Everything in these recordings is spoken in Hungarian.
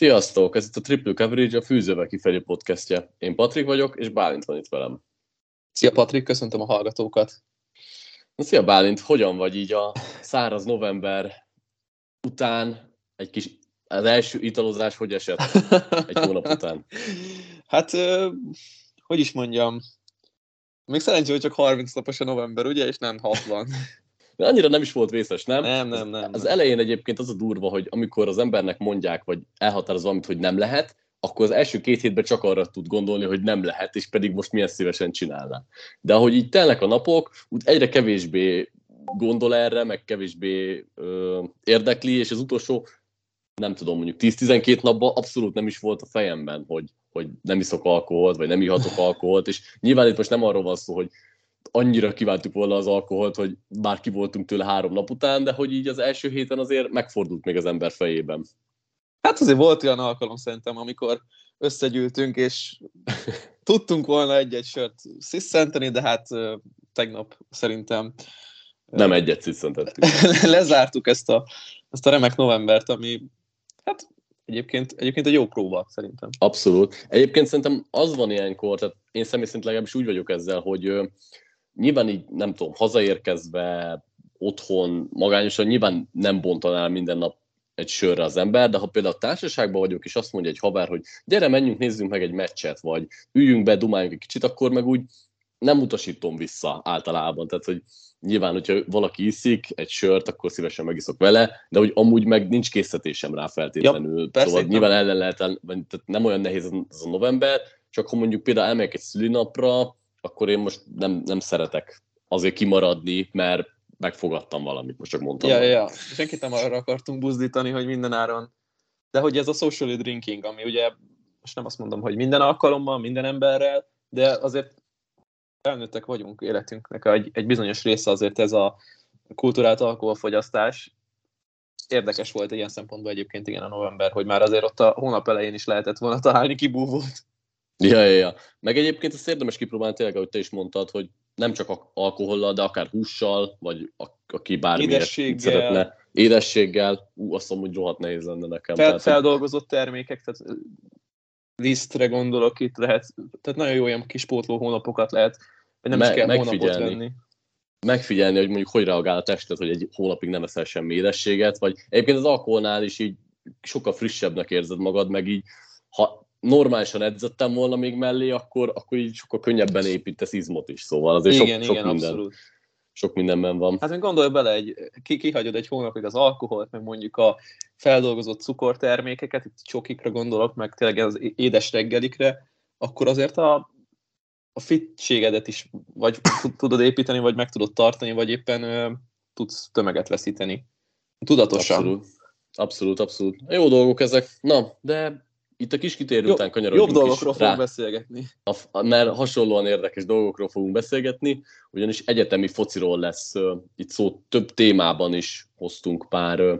Sziasztok! Ez itt a Triple Coverage, a Fűzővel kifelé podcastje. Én Patrik vagyok, és Bálint van itt velem. Szia Patrik, köszöntöm a hallgatókat. Na, szia Bálint, hogyan vagy így a száraz november után egy kis az első italozás hogy esett egy hónap után? hát, hogy is mondjam, még szerencsé, hogy csak 30 napos a november, ugye, és nem 60. Annyira nem is volt vészes, nem? Nem, nem, nem. Az nem. elején egyébként az a durva, hogy amikor az embernek mondják, vagy elhatároz valamit, hogy nem lehet, akkor az első két hétben csak arra tud gondolni, hogy nem lehet, és pedig most milyen szívesen csinálná. De ahogy így telnek a napok, úgy egyre kevésbé gondol erre, meg kevésbé ö, érdekli, és az utolsó, nem tudom, mondjuk 10-12 napban abszolút nem is volt a fejemben, hogy, hogy nem iszok alkoholt, vagy nem ihatok alkoholt, és nyilván itt most nem arról van szó, hogy annyira kívántuk volna az alkoholt, hogy bár ki voltunk tőle három nap után, de hogy így az első héten azért megfordult még az ember fejében. Hát azért volt olyan alkalom szerintem, amikor összegyűltünk, és tudtunk volna egy-egy sört sziszenteni, de hát tegnap szerintem nem egyet sziszentettünk. lezártuk ezt a, ezt a remek novembert, ami hát egyébként, egyébként egy jó próba szerintem. Abszolút. Egyébként szerintem az van ilyenkor, tehát én személy szerint legalábbis úgy vagyok ezzel, hogy nyilván így, nem tudom, hazaérkezve, otthon, magányosan nyilván nem bontanál minden nap egy sörre az ember, de ha például a társaságban vagyok, és azt mondja egy haver, hogy gyere, menjünk, nézzünk meg egy meccset, vagy üljünk be, dumáljunk egy kicsit, akkor meg úgy nem utasítom vissza általában. Tehát, hogy nyilván, hogyha valaki iszik egy sört, akkor szívesen megiszok vele, de hogy amúgy meg nincs készítésem rá feltétlenül. Ja, persze, szóval nyilván ellen lehet, tehát nem olyan nehéz az a november, csak ha mondjuk például elmegyek egy szülinapra, akkor én most nem, nem szeretek azért kimaradni, mert megfogadtam valamit, most csak mondtam. Ja, ja, senkit nem arra akartunk buzdítani, hogy minden áron. De hogy ez a social drinking, ami ugye, most nem azt mondom, hogy minden alkalommal, minden emberrel, de azért felnőttek vagyunk életünknek, egy, egy bizonyos része azért ez a kultúrált alkoholfogyasztás. Érdekes volt ilyen szempontból egyébként igen a november, hogy már azért ott a hónap elején is lehetett volna találni kibúvót. Ja, ja, ja. Meg egyébként ezt érdemes kipróbálni tényleg, ahogy te is mondtad, hogy nem csak alkohollal, de akár hússal, vagy a, aki bármiért szeretne. Édességgel. Ú, azt mondom, hogy rohadt nehéz lenne nekem. Fel, tehát, feldolgozott termékek, tehát lisztre gondolok itt lehet, tehát nagyon jó ilyen kis pótló hónapokat lehet, vagy nem me- is kell hónapot venni. Megfigyelni, hogy mondjuk hogy reagál a tested, hogy egy hónapig nem eszel semmi édességet, vagy egyébként az alkoholnál is így sokkal frissebbnek érzed magad, meg így normálisan edzettem volna még mellé, akkor, akkor így sokkal könnyebben építesz izmot is, szóval azért igen, sok, igen, sok minden. Abszolút. Sok mindenben van. Hát még gondolj bele, egy, ki, kihagyod egy hónapig az alkoholt, meg mondjuk a feldolgozott cukortermékeket, itt csokikra gondolok, meg tényleg az édes reggelikre, akkor azért a, a fitségedet is vagy tudod építeni, vagy meg tudod tartani, vagy éppen ö, tudsz tömeget veszíteni. Tudatosan. Abszolút. Abszolút, abszolút. Jó dolgok ezek. Na, de itt a kis kitérő Jobb, után kanyarodjunk Jobb dolgokról fogunk beszélgetni. A, a, mert hasonlóan érdekes dolgokról fogunk beszélgetni, ugyanis egyetemi fociról lesz uh, itt szó, több témában is hoztunk pár uh,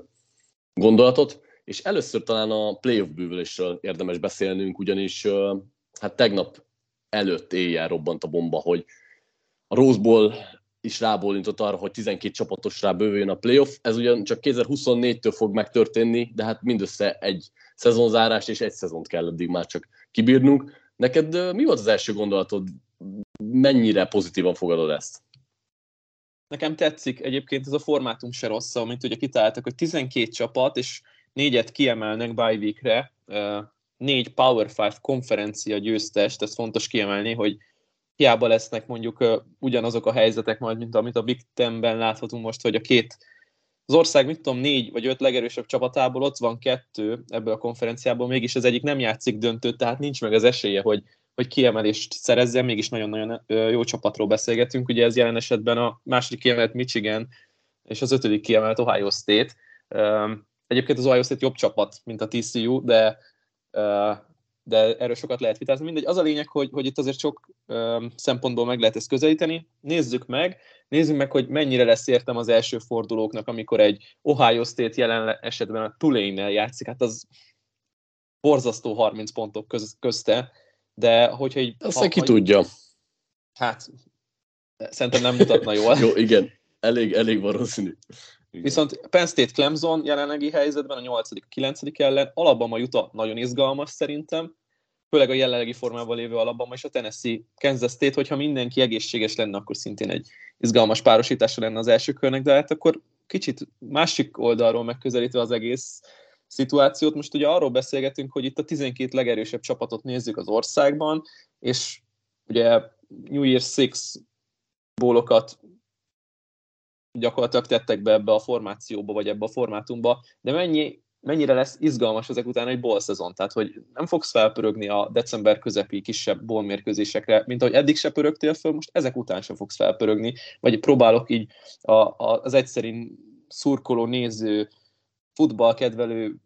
gondolatot, és először talán a playoff bűvölésről érdemes beszélnünk, ugyanis uh, hát tegnap előtt éjjel robbant a bomba, hogy a Rose Bowl is rábólintott arra, hogy 12 csapatosra bővüljön a playoff. Ez ugyan csak 2024-től fog megtörténni, de hát mindössze egy szezonzárás és egy szezont kell eddig már csak kibírnunk. Neked mi volt az első gondolatod? Mennyire pozitívan fogadod ezt? Nekem tetszik egyébként ez a formátum se rossz, mint ugye kitaláltak, hogy 12 csapat, és négyet kiemelnek bye weekre, négy Power 5 konferencia győztest, ez fontos kiemelni, hogy hiába lesznek mondjuk ugyanazok a helyzetek majd, mint amit a Big Ten-ben láthatunk most, hogy a két az ország, mit tudom, négy vagy öt legerősebb csapatából ott van kettő ebből a konferenciából, mégis az egyik nem játszik döntőt, tehát nincs meg az esélye, hogy, hogy kiemelést szerezzen, mégis nagyon-nagyon jó csapatról beszélgetünk. Ugye ez jelen esetben a második kiemelt Michigan, és az ötödik kiemelt Ohio State. Egyébként az Ohio State jobb csapat, mint a TCU, de de erről sokat lehet vitázni. Mindegy, az a lényeg, hogy, hogy itt azért sok um, szempontból meg lehet ezt közelíteni. Nézzük meg, nézzük meg, hogy mennyire lesz értem az első fordulóknak, amikor egy Ohio State jelen esetben a Tulane-nel játszik. Hát az borzasztó 30 pontok köz, közte, de hogyha egy... Azt ki tudja. Hát, szerintem nem mutatna jól. Jó, igen, elég, elég valószínű. Igen. Viszont Penn State Clemson jelenlegi helyzetben a 8 a 9 ellen, Alabama Utah nagyon izgalmas szerintem, főleg a jelenlegi formában lévő Alabama és a Tennessee Kansas State, hogyha mindenki egészséges lenne, akkor szintén egy izgalmas párosítása lenne az első körnek, de hát akkor kicsit másik oldalról megközelítve az egész szituációt, most ugye arról beszélgetünk, hogy itt a 12 legerősebb csapatot nézzük az országban, és ugye New Year's Six bólokat gyakorlatilag tettek be ebbe a formációba, vagy ebbe a formátumba, de mennyi, mennyire lesz izgalmas ezek után egy bowl szezon? Tehát, hogy nem fogsz felpörögni a december közepi kisebb bowl mérkőzésekre, mint ahogy eddig se pörögtél föl, most ezek után sem fogsz felpörögni, vagy próbálok így a, a, az egyszerű szurkoló, néző, futballkedvelő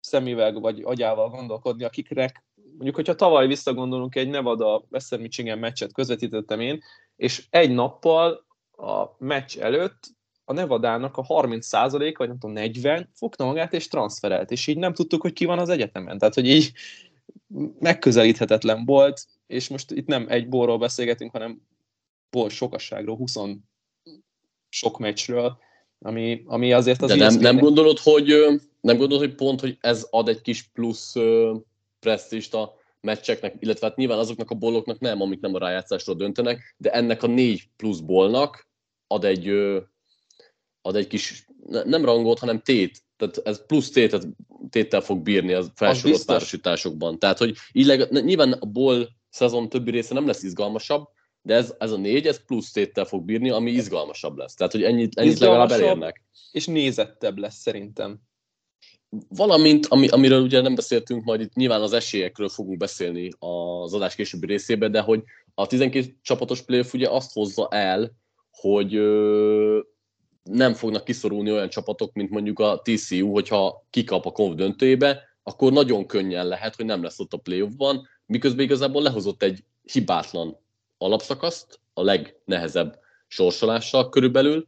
szemével vagy agyával gondolkodni, akiknek mondjuk, hogyha tavaly visszagondolunk, egy Nevada Western Michigan meccset közvetítettem én, és egy nappal a meccs előtt a Nevadának a 30% vagy nem tudom, 40 fogta magát és transferelt, és így nem tudtuk, hogy ki van az egyetemen. Tehát, hogy így megközelíthetetlen volt, és most itt nem egy borról beszélgetünk, hanem ból sokasságról, 20 sok meccsről, ami, ami azért az De nem, nem, gondolod, hogy, nem gondolod, hogy pont, hogy ez ad egy kis plusz presztist a meccseknek, illetve hát nyilván azoknak a bolloknak nem, amik nem a rájátszásról döntenek, de ennek a négy plusz bolnak ad egy, ad egy kis, nem rangot, hanem tét. Tehát ez plusz tétet, téttel fog bírni az felsorolt párosításokban. Tehát, hogy így nyilván a boll szezon többi része nem lesz izgalmasabb, de ez, ez a négy, ez plusz téttel fog bírni, ami izgalmasabb lesz. Tehát, hogy ennyit, ennyit legalább elérnek. És nézettebb lesz szerintem. Valamint, ami, amiről ugye nem beszéltünk, majd itt nyilván az esélyekről fogunk beszélni az adás későbbi részében, de hogy a 12 csapatos playoff ugye azt hozza el, hogy nem fognak kiszorulni olyan csapatok, mint mondjuk a TCU, hogyha kikap a konv döntőjébe, akkor nagyon könnyen lehet, hogy nem lesz ott a playoffban, miközben igazából lehozott egy hibátlan alapszakaszt, a legnehezebb sorsolással körülbelül,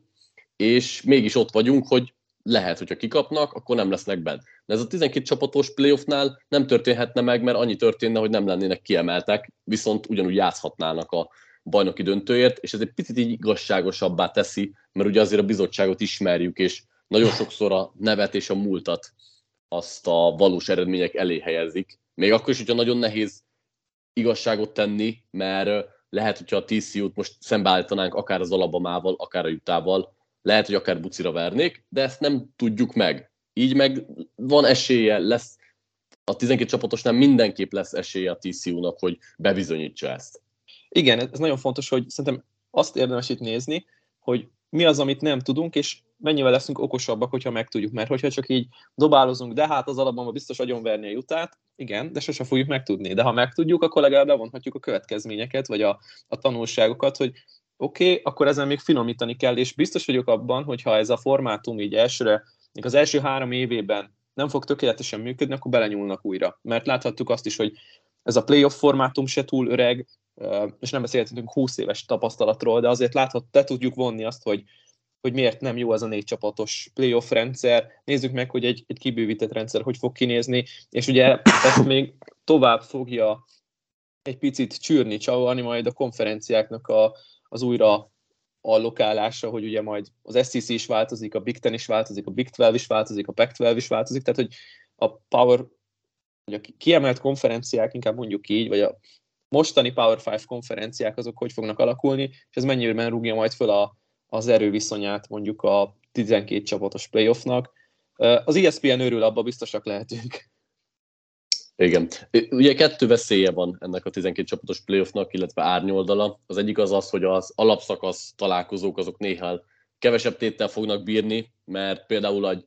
és mégis ott vagyunk, hogy lehet, hogyha kikapnak, akkor nem lesznek benne. De ez a 12 csapatos playoffnál nem történhetne meg, mert annyi történne, hogy nem lennének kiemeltek, viszont ugyanúgy játszhatnának a bajnoki döntőért, és ez egy picit így igazságosabbá teszi, mert ugye azért a bizottságot ismerjük, és nagyon sokszor a nevet és a múltat azt a valós eredmények elé helyezik. Még akkor is, hogyha nagyon nehéz igazságot tenni, mert lehet, hogyha a TCU-t most szembeállítanánk akár az Alabamával, akár a Jutával, lehet, hogy akár bucira vernék, de ezt nem tudjuk meg. Így meg van esélye, lesz a 12 csapatosnál mindenképp lesz esélye a TCU-nak, hogy bebizonyítsa ezt. Igen, ez nagyon fontos, hogy szerintem azt érdemes itt nézni, hogy mi az, amit nem tudunk, és mennyivel leszünk okosabbak, hogyha megtudjuk. Mert hogyha csak így dobálozunk, de hát az alapban biztos agyonverni a jutát, igen, de sose fogjuk megtudni. De ha megtudjuk, akkor legalább levonhatjuk a következményeket, vagy a, a tanulságokat, hogy oké, okay, akkor ezen még finomítani kell, és biztos vagyok abban, hogy ha ez a formátum így elsőre, még az első három évében nem fog tökéletesen működni, akkor belenyúlnak újra. Mert láthattuk azt is, hogy ez a playoff formátum se túl öreg, és nem beszélhetünk 20 éves tapasztalatról, de azért láthat, te tudjuk vonni azt, hogy, hogy miért nem jó ez a négy csapatos playoff rendszer. Nézzük meg, hogy egy, egy kibővített rendszer hogy fog kinézni, és ugye ezt még tovább fogja egy picit csűrni, csavarni majd a konferenciáknak a, az újra allokálása, hogy ugye majd az SEC is változik, a Big Ten is változik, a Big 12 is változik, a Pac-12 is változik, tehát hogy a Power, vagy a kiemelt konferenciák, inkább mondjuk így, vagy a mostani Power 5 konferenciák azok hogy fognak alakulni, és ez mennyire rúgja majd föl a, az erőviszonyát mondjuk a 12 csapatos playoffnak. Az ESPN örül, abba biztosak lehetünk. Igen. Ugye kettő veszélye van ennek a 12 csapatos playoffnak, illetve árnyoldala. Az egyik az az, hogy az alapszakasz találkozók azok néha kevesebb téttel fognak bírni, mert például egy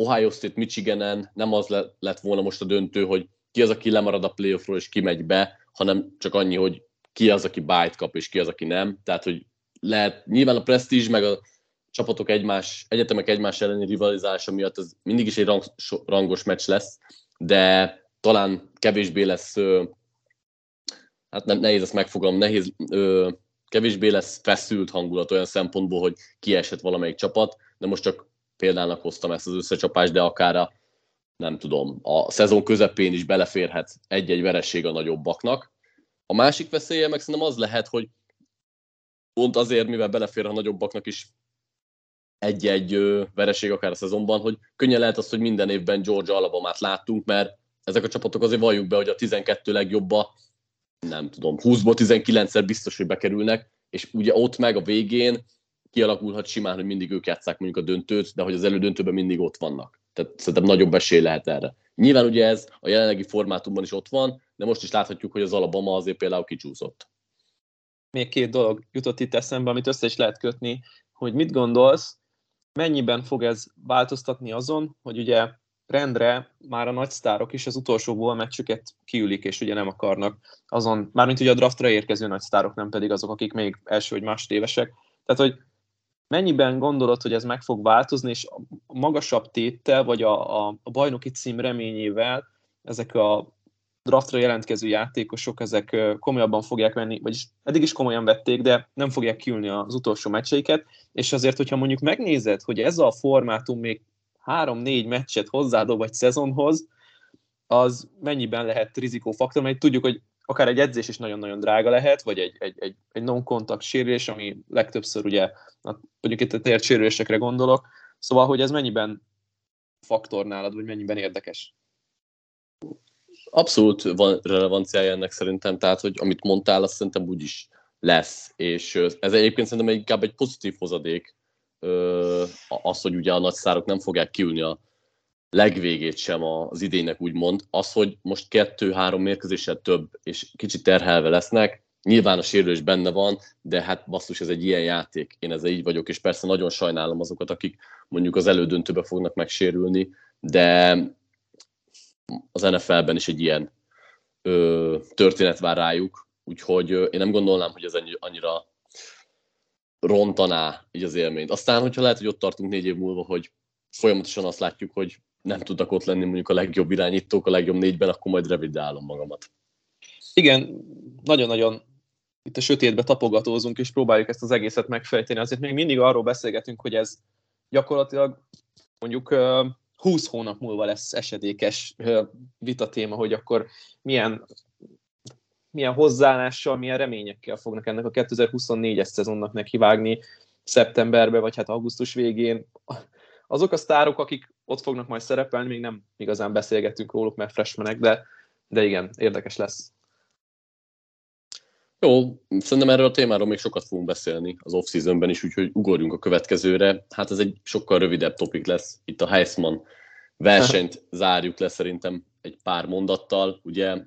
Ohio State Michiganen nem az lett volna most a döntő, hogy ki az, aki lemarad a playoffról és ki megy be, hanem csak annyi, hogy ki az, aki bájt kap, és ki az, aki nem. Tehát, hogy lehet, nyilván a presztízs, meg a csapatok egymás, egyetemek egymás elleni rivalizálása miatt ez mindig is egy rang, rangos meccs lesz, de talán kevésbé lesz, hát nem, nehéz ezt megfogalom, nehéz, kevésbé lesz feszült hangulat olyan szempontból, hogy kiesett valamelyik csapat, de most csak példának hoztam ezt az összecsapást, de akár a, nem tudom, a szezon közepén is beleférhet egy-egy vereség a nagyobbaknak. A másik veszélye meg szerintem az lehet, hogy pont azért, mivel belefér a nagyobbaknak is egy-egy vereség akár a szezonban, hogy könnyen lehet az, hogy minden évben Georgia Alabamát láttunk, mert ezek a csapatok azért valljuk be, hogy a 12 legjobba, nem tudom, 20-ból 19-szer biztos, hogy bekerülnek, és ugye ott meg a végén kialakulhat simán, hogy mindig ők játszák mondjuk a döntőt, de hogy az elődöntőben mindig ott vannak. Tehát szerintem nagyobb esély lehet erre. Nyilván ugye ez a jelenlegi formátumban is ott van, de most is láthatjuk, hogy az Alabama azért például kicsúszott. Még két dolog jutott itt eszembe, amit össze is lehet kötni, hogy mit gondolsz, mennyiben fog ez változtatni azon, hogy ugye rendre már a nagy sztárok is az utolsó meccsüket kiülik, és ugye nem akarnak azon, mármint ugye a draftra érkező nagy sztárok, nem pedig azok, akik még első vagy másodévesek. Tehát, hogy mennyiben gondolod, hogy ez meg fog változni, és a magasabb téttel, vagy a, a, a bajnoki cím reményével ezek a draftra jelentkező játékosok, ezek komolyabban fogják venni, vagyis eddig is komolyan vették, de nem fogják kiülni az utolsó meccseiket, és azért, hogyha mondjuk megnézed, hogy ez a formátum még három-négy meccset hozzádob egy szezonhoz, az mennyiben lehet rizikófaktor, mert tudjuk, hogy akár egy edzés is nagyon-nagyon drága lehet, vagy egy, egy, egy, egy non-kontakt sérülés, ami legtöbbször ugye, mondjuk itt a tért sérülésekre gondolok, szóval, hogy ez mennyiben faktor nálad, vagy mennyiben érdekes? Abszolút van relevanciája ennek szerintem, tehát, hogy amit mondtál, azt szerintem úgy is lesz, és ez egyébként szerintem inkább egy pozitív hozadék, az, hogy ugye a nagy szárok nem fogják kiülni a legvégét sem az idénynek úgymond, az, hogy most kettő-három mérkőzéssel több és kicsit terhelve lesznek, nyilván a sérülés benne van, de hát basszus, ez egy ilyen játék, én ezzel így vagyok, és persze nagyon sajnálom azokat, akik mondjuk az elődöntőbe fognak megsérülni, de az NFL-ben is egy ilyen ö, történet vár rájuk, úgyhogy ö, én nem gondolnám, hogy ez annyira rontaná így az élményt. Aztán, hogyha lehet, hogy ott tartunk négy év múlva, hogy folyamatosan azt látjuk, hogy nem tudnak ott lenni mondjuk a legjobb irányítók, a legjobb négyben, akkor majd revidálom magamat. Igen, nagyon-nagyon itt a sötétbe tapogatózunk, és próbáljuk ezt az egészet megfejteni. Azért még mindig arról beszélgetünk, hogy ez gyakorlatilag mondjuk 20 hónap múlva lesz esedékes vita téma, hogy akkor milyen, milyen hozzáállással, milyen reményekkel fognak ennek a 2024-es szezonnak nekivágni szeptemberbe, vagy hát augusztus végén. Azok a sztárok, akik ott fognak majd szerepelni, még nem igazán beszélgetünk róluk, mert freshmanek, de, de igen, érdekes lesz. Jó, szerintem erről a témáról még sokat fogunk beszélni az off-seasonben is, úgyhogy ugorjunk a következőre. Hát ez egy sokkal rövidebb topik lesz. Itt a Heisman versenyt zárjuk le szerintem egy pár mondattal. Ugye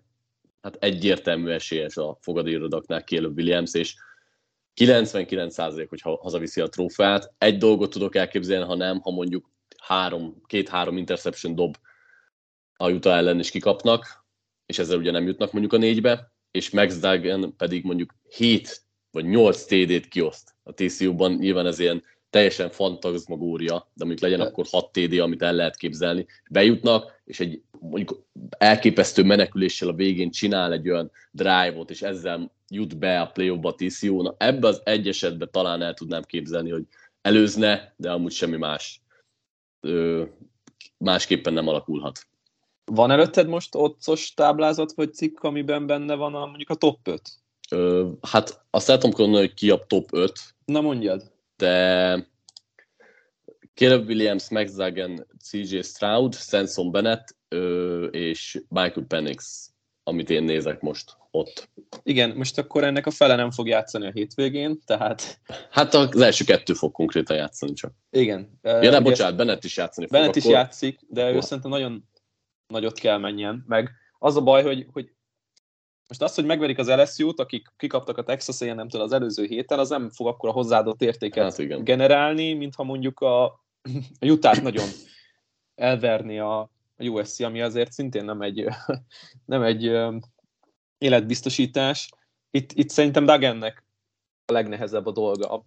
hát egyértelmű esélyes a fogadírodaknál Caleb Williams, és 99% hogy hazaviszi a trófeát. Egy dolgot tudok elképzelni, ha nem, ha mondjuk három, két-három interception dob a Utah ellen is kikapnak, és ezzel ugye nem jutnak mondjuk a négybe, és Max Duggan pedig mondjuk 7 vagy 8 TD-t kioszt a TCU-ban, nyilván ez ilyen teljesen fantazmagória, de mondjuk legyen akkor 6 TD, amit el lehet képzelni. Bejutnak, és egy mondjuk elképesztő meneküléssel a végén csinál egy olyan drive-ot, és ezzel jut be a play a TCU. Na ebbe az egy esetben talán el tudnám képzelni, hogy előzne, de amúgy semmi más ö, másképpen nem alakulhat. Van előtted most otcos táblázat vagy cikk, amiben benne van a, mondjuk a top 5? Ö, hát azt el tudom hogy ki a top 5. Na mondjad. De Caleb Williams, Max Zagen, CJ Stroud, Samson Bennett ö, és Michael Penix, amit én nézek most ott. Igen, most akkor ennek a fele nem fog játszani a hétvégén, tehát... Hát az első kettő fog konkrétan játszani csak. Igen. Ja, nem, bocsánat, Bennett is játszani fog. Bennett is akkor... játszik, de ő szerintem nagyon nagyot kell menjen. Meg az a baj, hogy, hogy most az, hogy megverik az LSU-t, akik kikaptak a Texas a nem az előző héten, az nem fog akkor a hozzáadott értéket hát igen. generálni, mintha mondjuk a, a Utah nagyon elverni a, a USC, ami azért szintén nem egy, nem egy életbiztosítás. Itt, itt szerintem Dagennek a legnehezebb a dolga,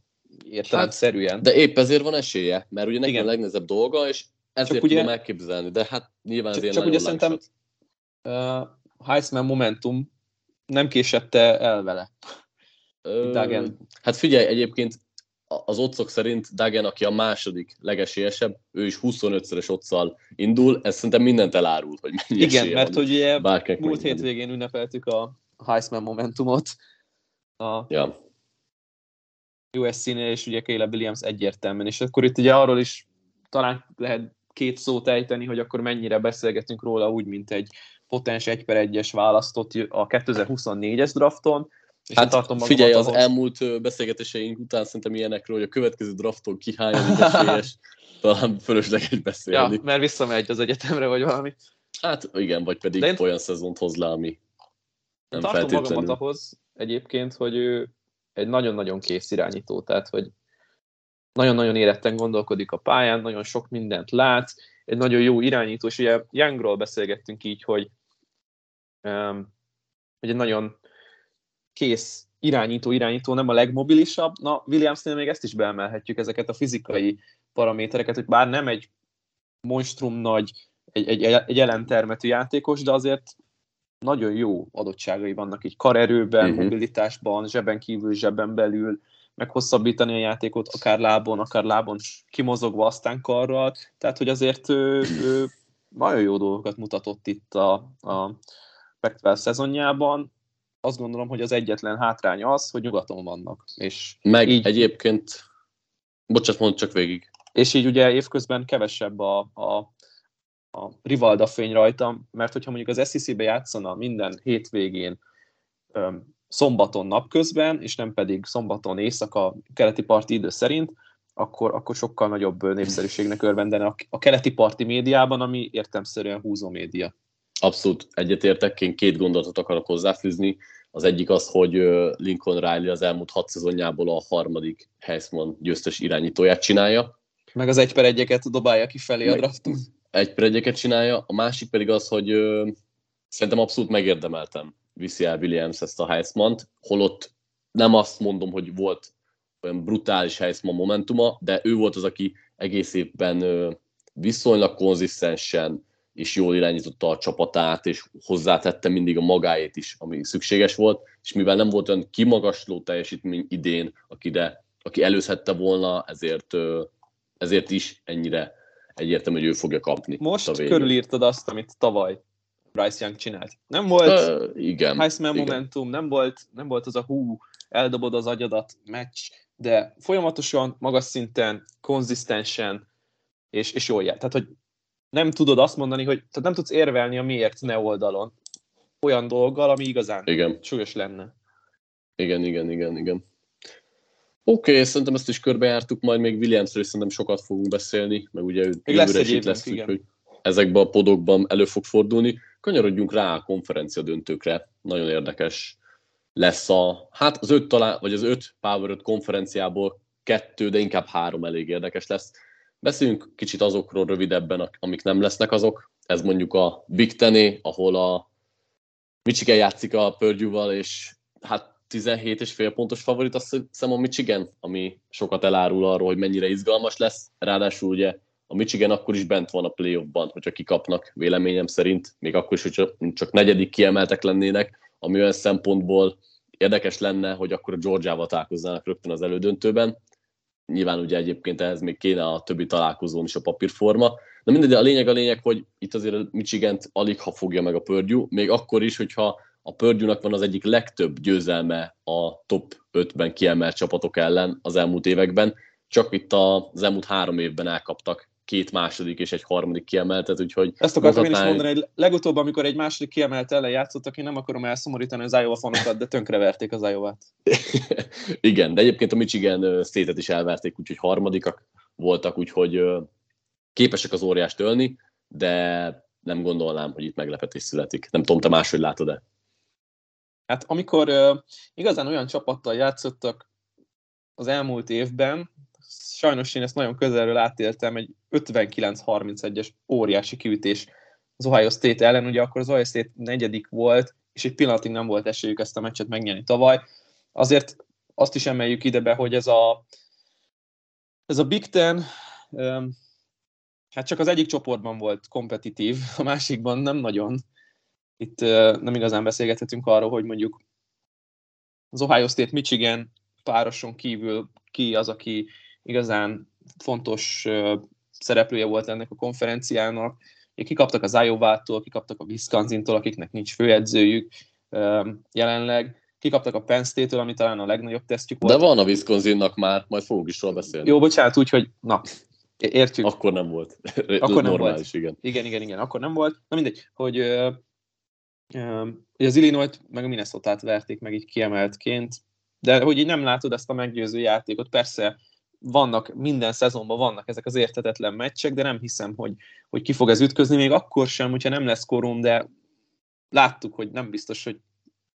értelemszerűen. Hát, de épp ezért van esélye, mert ugye neki Igen. a legnehezebb dolga, és ezért csak ugye, tudom elképzelni, de hát nyilván azért Csak ugye szerintem uh, Heisman Momentum nem késette el vele. Ö, Hát figyelj, egyébként az otcok szerint Dagen, aki a második legesélyesebb, ő is 25-szeres otszal indul, ez szerintem mindent elárul, hogy mennyi Igen, mert hogy ugye múlt hétvégén ünnepeltük a Heisman Momentumot. A, ja. USC-nél, és ugye Caleb Williams egyértelműen, és akkor itt ugye arról is talán lehet két szót ejteni, hogy akkor mennyire beszélgetünk róla úgy, mint egy potens 1 per 1-es választott a 2024-es drafton. És hát tartom figyelj, az ahhoz... elmúlt beszélgetéseink után szerintem ilyenekről, hogy a következő drafton kihányodik esélyes, talán fölösleges beszélni. Ja, mert visszamegy az egyetemre, vagy valami. Hát igen, vagy pedig én... olyan szezont hoz le, ami nem tartom feltétlenül. magamat ahhoz egyébként, hogy ő egy nagyon-nagyon kész irányító, tehát hogy nagyon-nagyon éretten gondolkodik a pályán, nagyon sok mindent lát, egy nagyon jó irányító, és ugye Youngról beszélgettünk így, hogy, um, hogy egy nagyon kész irányító, irányító, nem a legmobilisabb. Na, Williamsnél még ezt is beemelhetjük, ezeket a fizikai paramétereket, hogy bár nem egy monstrum nagy, egy, egy, egy ellentermetű játékos, de azért nagyon jó adottságai vannak így karerőben, uh-huh. mobilitásban, zseben kívül, zseben belül, meghosszabbítani a játékot, akár lábon, akár lábon kimozogva, aztán karral. Tehát, hogy azért ő, ő nagyon jó dolgokat mutatott itt a, a pac szezonjában. Azt gondolom, hogy az egyetlen hátrány az, hogy nyugaton vannak. És Meg így, egyébként, bocsánat, mondd csak végig. És így ugye évközben kevesebb a, a, a Rivalda fény rajta, mert hogyha mondjuk az SEC-be játszana minden hétvégén szombaton napközben, és nem pedig szombaton éjszaka keleti parti idő szerint, akkor, akkor sokkal nagyobb népszerűségnek örvendene a, a keleti parti médiában, ami értemszerűen húzó média. Abszolút egyetértek, én két gondolatot akarok hozzáfűzni. Az egyik az, hogy Lincoln Riley az elmúlt hat szezonjából a harmadik Heisman győztes irányítóját csinálja. Meg az egy per egyeket dobálja ki felé a drafton. Egy per egyeket csinálja, a másik pedig az, hogy ö, szerintem abszolút megérdemeltem viszi el Williams ezt a heisman holott nem azt mondom, hogy volt olyan brutális Heisman momentuma, de ő volt az, aki egész évben viszonylag konzisztensen és jól irányította a csapatát, és hozzátette mindig a magáét is, ami szükséges volt, és mivel nem volt olyan kimagasló teljesítmény idén, aki, de, aki előzhette volna, ezért, ezért is ennyire egyértelmű, hogy ő fogja kapni. Most körülírtad azt, amit tavaly Bryce Young csinált. Nem volt uh, igen, Heisman igen. momentum, nem volt, nem volt az a hú, eldobod az agyadat meccs, de folyamatosan, magas szinten, konzisztensen, és, és jól jár. Tehát, hogy nem tudod azt mondani, hogy tehát nem tudsz érvelni a miért ne oldalon olyan dolggal, ami igazán igen. súlyos lenne. Igen, igen, igen, igen. Oké, okay, szerintem ezt is körbejártuk, majd még Williamsről szerintem sokat fogunk beszélni, meg ugye ő jövőre is itt lesz, úgyhogy ezekben a podokban elő fog fordulni. Kanyarodjunk rá a konferencia döntőkre. Nagyon érdekes lesz a, hát az öt talán, vagy az öt Power 5 konferenciából kettő, de inkább három elég érdekes lesz. Beszéljünk kicsit azokról rövidebben, amik nem lesznek azok. Ez mondjuk a Big Ten, ahol a Michigan játszik a Purdue-val, és hát 17 és fél pontos favorit, azt hiszem a Michigan, ami sokat elárul arról, hogy mennyire izgalmas lesz. Ráadásul ugye a Michigan akkor is bent van a playoffban, hogyha kikapnak, véleményem szerint, még akkor is, hogyha csak negyedik kiemeltek lennének, ami olyan szempontból érdekes lenne, hogy akkor a Georgia-val találkoznának rögtön az elődöntőben. Nyilván ugye egyébként ehhez még kéne a többi találkozón is a papírforma. De mindegy, a lényeg a lényeg, hogy itt azért a michigan alig ha fogja meg a Purdue, még akkor is, hogyha a Purdue-nak van az egyik legtöbb győzelme a top 5-ben kiemelt csapatok ellen az elmúlt években, csak itt az elmúlt három évben elkaptak két második és egy harmadik kiemeltet, úgyhogy... Ezt akartam én is mondani, hogy legutóbb, amikor egy második kiemelt ellen játszottak, én nem akarom elszomorítani az Iowa fanokat, de tönkreverték az Iowa-t. Igen, de egyébként a Michigan state is elverték, úgyhogy harmadikak voltak, úgyhogy képesek az óriást ölni, de nem gondolnám, hogy itt meglepetés születik. Nem tudom, te máshogy látod-e? Hát amikor uh, igazán olyan csapattal játszottak az elmúlt évben, sajnos én ezt nagyon közelről átéltem, egy 59-31-es óriási kiütés az Ohio State ellen, ugye akkor az Ohio State negyedik volt, és egy pillanatig nem volt esélyük ezt a meccset megnyerni tavaly. Azért azt is emeljük ide be, hogy ez a, ez a Big Ten, hát csak az egyik csoportban volt kompetitív, a másikban nem nagyon. Itt nem igazán beszélgethetünk arról, hogy mondjuk az Ohio State Michigan pároson kívül ki az, aki igazán fontos szereplője volt ennek a konferenciának. Kikaptak az Iowa-tól, kikaptak a Wisconsin-tól, akiknek nincs főedzőjük jelenleg, kikaptak a Penn State-től, ami talán a legnagyobb tesztjük volt. De van a Wisconsinnak már, majd fogunk is róla beszélni. Jó, bocsánat, úgyhogy na, értjük. Akkor nem volt. Akkor nem Normális, volt. igen. Igen, igen, igen, akkor nem volt. Na mindegy, hogy hogy az Illinois-t meg a Minnesota-t verték meg így kiemeltként, de hogy így nem látod ezt a meggyőző játékot, persze vannak, minden szezonban vannak ezek az értetetlen meccsek, de nem hiszem, hogy, hogy ki fog ez ütközni, még akkor sem, hogyha nem lesz korum, de láttuk, hogy nem biztos, hogy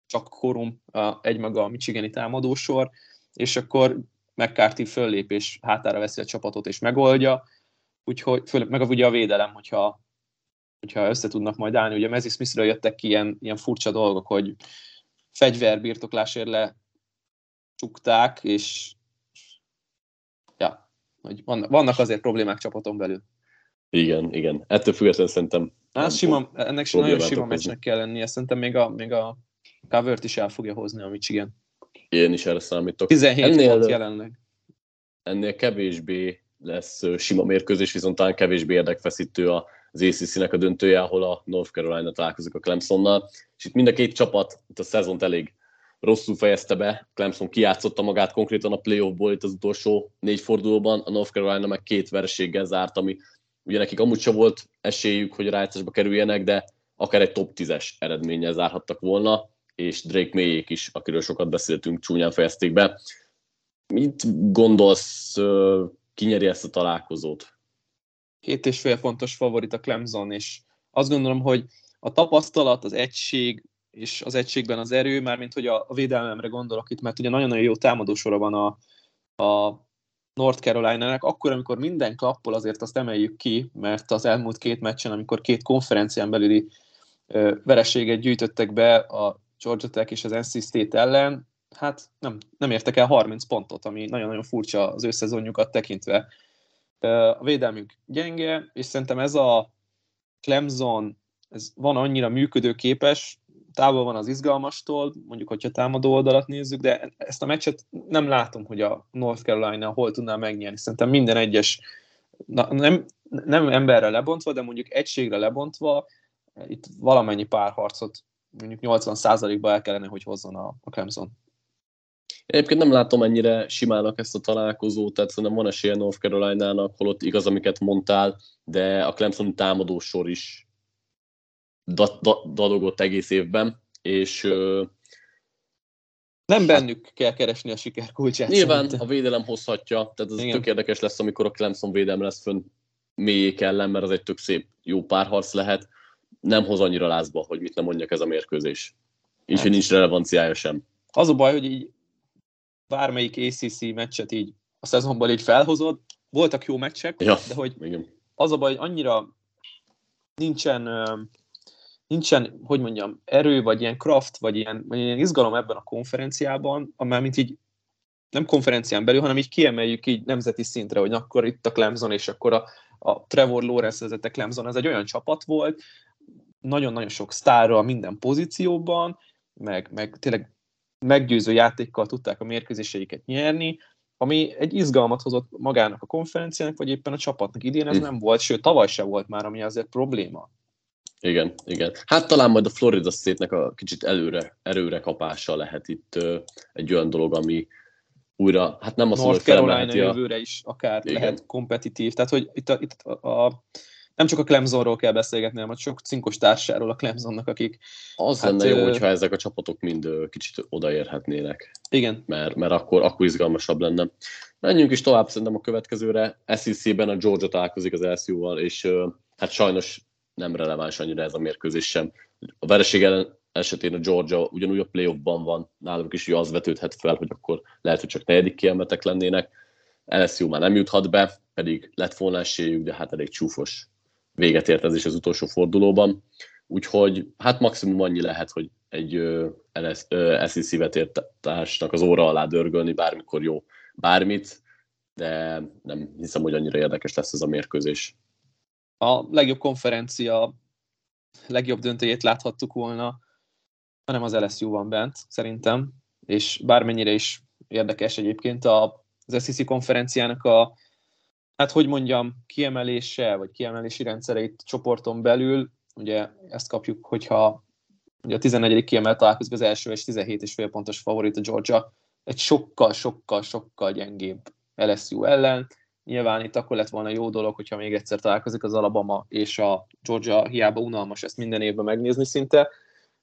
csak korum a, egymaga a Michigani támadósor, és akkor McCarthy föllép és hátára veszi a csapatot és megoldja, úgyhogy föl, meg ugye a védelem, hogyha, hogyha össze tudnak majd állni. Ugye Mezzi Smithről jöttek ki ilyen, ilyen furcsa dolgok, hogy fegyverbirtoklásért le csukták, és hogy vannak, azért problémák csapaton belül. Igen, igen. Ettől függetlenül szerintem Hát sima, ennek sem nagyon sima okozni. meccsnek kell lennie, szerintem még a, még a covert is el fogja hozni a Michigan. én is erre számítok. 17 Ennél- pont jelenleg. ennél kevésbé lesz sima mérkőzés, viszont talán kevésbé érdekfeszítő az ACC-nek a döntője, ahol a North Carolina találkozik a Clemsonnal, és itt mind a két csapat itt a szezont elég rosszul fejezte be, Clemson kijátszotta magát konkrétan a playoffból itt az utolsó négy fordulóban, a North Carolina meg két vereséggel zárt, ami ugye nekik amúgy sem volt esélyük, hogy a rájátszásba kerüljenek, de akár egy top 10-es eredménnyel zárhattak volna, és Drake Mayék is, akiről sokat beszéltünk, csúnyán fejezték be. Mit gondolsz, ö, ki nyeri ezt a találkozót? Két és favorit a Clemson, és azt gondolom, hogy a tapasztalat, az egység, és az egységben az erő, mármint hogy a, a védelmemre gondolok itt, mert ugye nagyon-nagyon jó támadósora van a, a North Carolina-nek, akkor, amikor minden klappol, azért azt emeljük ki, mert az elmúlt két meccsen, amikor két konferencián belüli ö, vereséget gyűjtöttek be a Georgia Tech és az NC State ellen, hát nem, nem értek el 30 pontot, ami nagyon-nagyon furcsa az ő tekintve. A védelmük gyenge, és szerintem ez a Clemson, ez van annyira működőképes, távol van az izgalmastól, mondjuk, hogyha támadó oldalat nézzük, de ezt a meccset nem látom, hogy a North Carolina hol tudná megnyerni. Szerintem minden egyes, na, nem, nem emberre lebontva, de mondjuk egységre lebontva, itt valamennyi párharcot mondjuk 80%-ba el kellene, hogy hozzon a, a Clemson. Egyébként nem látom ennyire simának ezt a találkozót, tehát szerintem van esélye North Carolina-nak, holott igaz, amiket mondtál, de a Clemson támadó sor is da- da- dadogott egész évben, és ö, Nem bennük kell keresni a siker kulcsát. nyilván szerintem. a védelem hozhatja, tehát ez Igen. tök érdekes lesz, amikor a Clemson védelem lesz fönn mélyék ellen, mert az egy tök szép, jó párharc lehet, nem hoz annyira lázba, hogy mit nem mondjak ez a mérkőzés. És Hát. hogy nincs relevanciája sem. Az a baj, hogy így bármelyik ACC meccset így a szezonban így felhozod, voltak jó meccsek, Ja. de hogy Igen. az a baj, hogy annyira nincsen, nincsen, hogy mondjam, erő, vagy ilyen craft, vagy ilyen, vagy ilyen izgalom ebben a konferenciában, amely mint így nem konferencián belül, hanem így kiemeljük így nemzeti szintre, hogy akkor itt a Clemson, és akkor a, a Trevor Lawrence vezette Clemson, ez egy olyan csapat volt, nagyon-nagyon sok sztárral minden pozícióban, meg, meg tényleg meggyőző játékkal tudták a mérkőzéseiket nyerni, ami egy izgalmat hozott magának a konferenciának, vagy éppen a csapatnak. Idén ez nem volt, sőt, tavaly se volt már, ami azért probléma. Igen, igen. Hát talán majd a Florida State-nek a kicsit előre, erőre kapása lehet itt ö, egy olyan dolog, ami újra, hát nem azt North Carolina a... jövőre is akár Igen. lehet kompetitív. Tehát, hogy itt, a, itt a, a, nem csak a Clemsonról kell beszélgetni, hanem a sok cinkos társáról a Clemsonnak, akik Az Hát, lenne jó, ö, hogyha ezek a csapatok mind ö, kicsit odaérhetnének, igen, mert, mert akkor, akkor izgalmasabb lenne. Menjünk is tovább szerintem a következőre. SEC-ben a Georgia találkozik az LSU-val, és ö, hát sajnos nem releváns annyira ez a mérkőzés sem. A vereség ellen esetén a Georgia ugyanúgy a playoffban van, náluk is ugye az vetődhet fel, hogy akkor lehet, hogy csak negyedik kiemeltek lennének. LSU már nem juthat be, pedig lett volna esélyük, de hát elég csúfos véget ért ez is az utolsó fordulóban. Úgyhogy hát maximum annyi lehet, hogy egy SEC vetértársnak az óra alá dörgölni bármikor jó bármit, de nem hiszem, hogy annyira érdekes lesz ez a mérkőzés. A legjobb konferencia legjobb döntőjét láthattuk volna, hanem az LSU van bent, szerintem, és bármennyire is érdekes egyébként a, az SEC konferenciának a, hát hogy mondjam, kiemelése, vagy kiemelési rendszereit csoporton belül, ugye ezt kapjuk, hogyha ugye a 14. kiemelt találkozik az első és 17 és fél pontos favorit a Georgia, egy sokkal, sokkal, sokkal gyengébb LSU ellen. Nyilván itt akkor lett volna jó dolog, hogyha még egyszer találkozik az Alabama és a Georgia, hiába unalmas ezt minden évben megnézni szinte,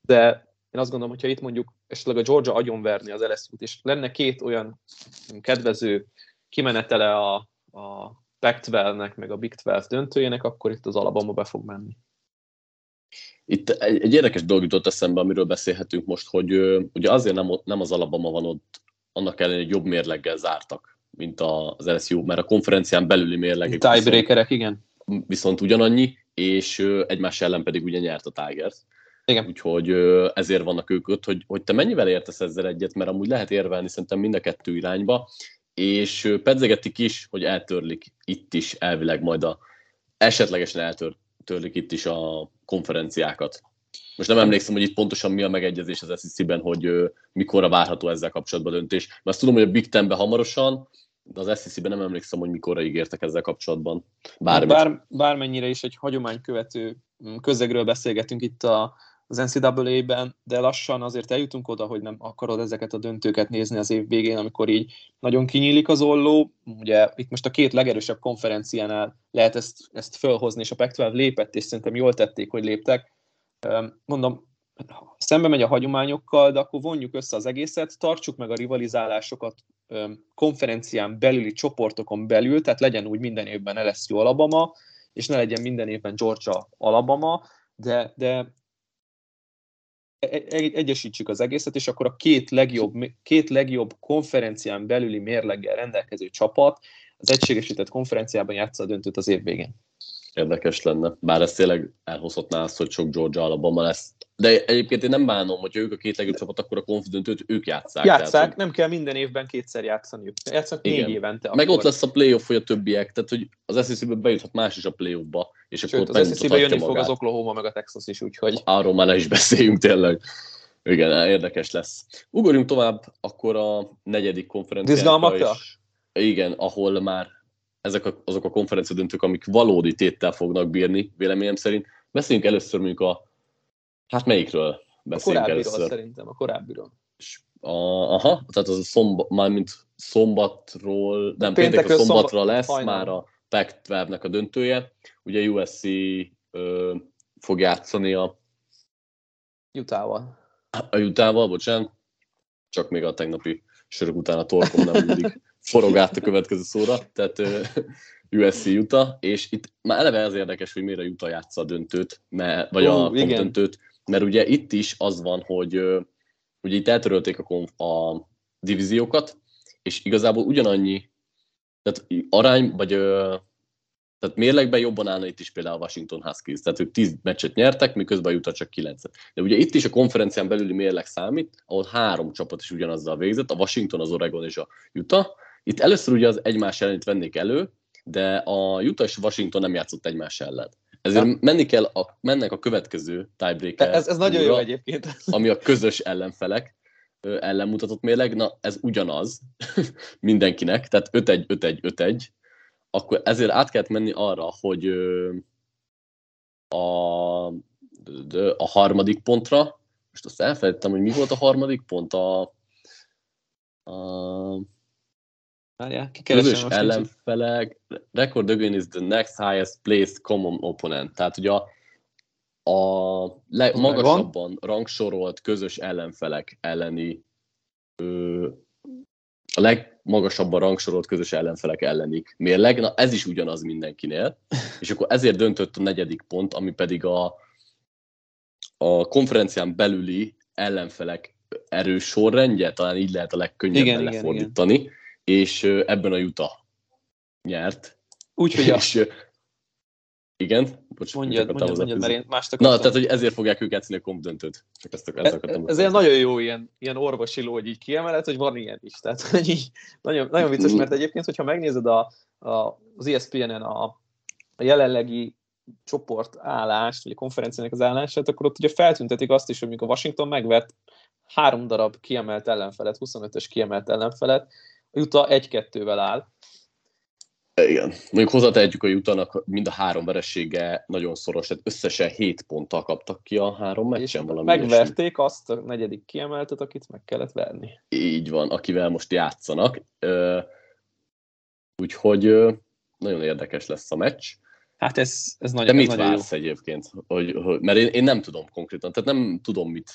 de én azt gondolom, hogyha itt mondjuk esetleg a Georgia agyonverni az LSU-t, és lenne két olyan kedvező kimenetele a, a Pac-12-nek, meg a Big 12 döntőjének, akkor itt az Alabama be fog menni. Itt egy, egy érdekes dolog jutott eszembe, amiről beszélhetünk most, hogy ugye azért nem, nem az Alabama van ott, annak ellenére, hogy jobb mérleggel zártak, mint az LSU, mert a konferencián belüli mérlegek Tiebreakerek, igen. Viszont ugyanannyi, és egymás ellen pedig ugye nyert a Tigers. Igen. Úgyhogy ezért vannak ők ott, hogy, hogy te mennyivel értesz ezzel egyet, mert amúgy lehet érvelni szerintem mind a kettő irányba, és pedzegetik is, hogy eltörlik itt is elvileg majd a esetlegesen eltörlik itt is a konferenciákat. Most nem emlékszem, hogy itt pontosan mi a megegyezés az SEC-ben, hogy mikorra várható ezzel kapcsolatban döntés. Mert azt tudom, hogy a Big Ten-be hamarosan, de az SEC-ben nem emlékszem, hogy mikorra ígértek ezzel kapcsolatban. Bármit. Bár, bármennyire is egy hagyománykövető közegről beszélgetünk itt a, az NCAA-ben, de lassan azért eljutunk oda, hogy nem akarod ezeket a döntőket nézni az év végén, amikor így nagyon kinyílik az olló. Ugye itt most a két legerősebb konferenciánál lehet ezt, ezt fölhozni, és a Pac-12 lépett, és szerintem jól tették, hogy léptek. Mondom, szembe megy a hagyományokkal, de akkor vonjuk össze az egészet, tartsuk meg a rivalizálásokat konferencián belüli csoportokon belül, tehát legyen úgy minden évben LSU Alabama, és ne legyen minden évben Georgia Alabama, de, de E, e, egyesítsük az egészet, és akkor a két legjobb, két legjobb konferencián belüli mérleggel rendelkező csapat az egységesített konferenciában játsza a döntőt az év végén. Érdekes lenne, bár ez tényleg elhozhatná azt, hogy sok Georgia Alabama lesz. De egyébként én nem bánom, hogy ők a két legjobb csapat, akkor a konfidentőt ők játszák. Játszák, tehát, hogy... nem kell minden évben kétszer játszani. Játszanak négy évente. Meg akkor... ott lesz a playoff, hogy a többiek, tehát hogy az SEC-be bejuthat más is a playoffba. És Sőt, akkor az SEC-be jönni magát. fog az Oklahoma meg a Texas is, úgyhogy... Arról már ne is beszéljünk tényleg. Igen, érdekes lesz. Ugorjunk tovább akkor a negyedik konferenciára. Igen, ahol már ezek a, azok a konferencia döntők, amik valódi téttel fognak bírni, véleményem szerint. Beszéljünk először mondjuk a, hát melyikről beszéljünk a először? szerintem, a korábbiról. A, aha, tehát az a szomba, mármint szombatról, nem, péntek a szombatra szombat, lesz hajnal. már a pac a döntője. Ugye USC ö, fog játszani a Utah-val. A Utah-val, bocsánat. Csak még a tegnapi sörök után a torkom nem mindig forog át a következő szóra, tehát USC Utah, és itt már eleve az érdekes, hogy miért a Utah játsza a döntőt, mert, vagy uh, a döntőt, mert ugye itt is az van, hogy ugye itt eltörölték a, konf, a divíziókat, és igazából ugyanannyi, tehát arány, vagy tehát mérlegben jobban állna itt is például a Washington Huskies, tehát ők 10 meccset nyertek, miközben jutott csak 9 De ugye itt is a konferencián belüli mérleg számít, ahol három csapat is ugyanazzal végzett, a Washington, az Oregon és a Utah, itt először ugye az egymás ellen vennék elő, de a Utah és Washington nem játszott egymás ellen. Ezért ja. menni kell, a, mennek a következő tiebreaker. Ez, ez nagyon jó egyébként. Ami a közös ellenfelek ellen mutatott mérleg, na ez ugyanaz mindenkinek, tehát 5-1, 5-1, 5-1, akkor ezért át kellett menni arra, hogy a, a harmadik pontra, most azt elfelejtettem, hogy mi volt a harmadik pont, a, a Várjál, közös ellenfelek, record again is the next highest placed common opponent. Tehát ugye a, a le, magasabban rangsorolt közös ellenfelek elleni ö, a legmagasabban rangsorolt közös ellenfelek elleni mérleg. Na ez is ugyanaz mindenkinél. És akkor ezért döntött a negyedik pont, ami pedig a, a konferencián belüli ellenfelek erős sorrendje, talán így lehet a legkönnyebben igen, lefordítani. Igen, igen és ebben a Juta nyert. Úgyhogy a... igen, bocs, mondjad, mondjad, mondjad, mert én mást akartam. Na, tehát, hogy ezért fogják ők játszani a komp döntőt. Csak ezt, ezt akartam ez, ez nagyon jó ilyen, ilyen orvosi ló, hogy így kiemelet, hogy van ilyen is. Tehát, hogy így, nagyon, nagyon vicces, mert egyébként, hogyha megnézed a, a, az ESPN-en a, a jelenlegi csoport állást, vagy a konferenciának az állását, akkor ott ugye feltüntetik azt is, hogy mikor Washington megvett három darab kiemelt ellenfelet, 25-ös kiemelt ellenfelet, Utah 1-2-vel áll. Igen. Mondjuk hozzátehetjük a Jutanak mind a három veresége nagyon szoros, tehát összesen 7 ponttal kaptak ki a három meccsen valami. Megverték ilyesmi. azt a negyedik kiemeltet, akit meg kellett verni. Így van, akivel most játszanak. Úgyhogy nagyon érdekes lesz a meccs. Hát ez, ez nagyon, De mit ez vársz jó. egyébként? Hogy, hogy, mert én, én nem tudom konkrétan, tehát nem tudom mit,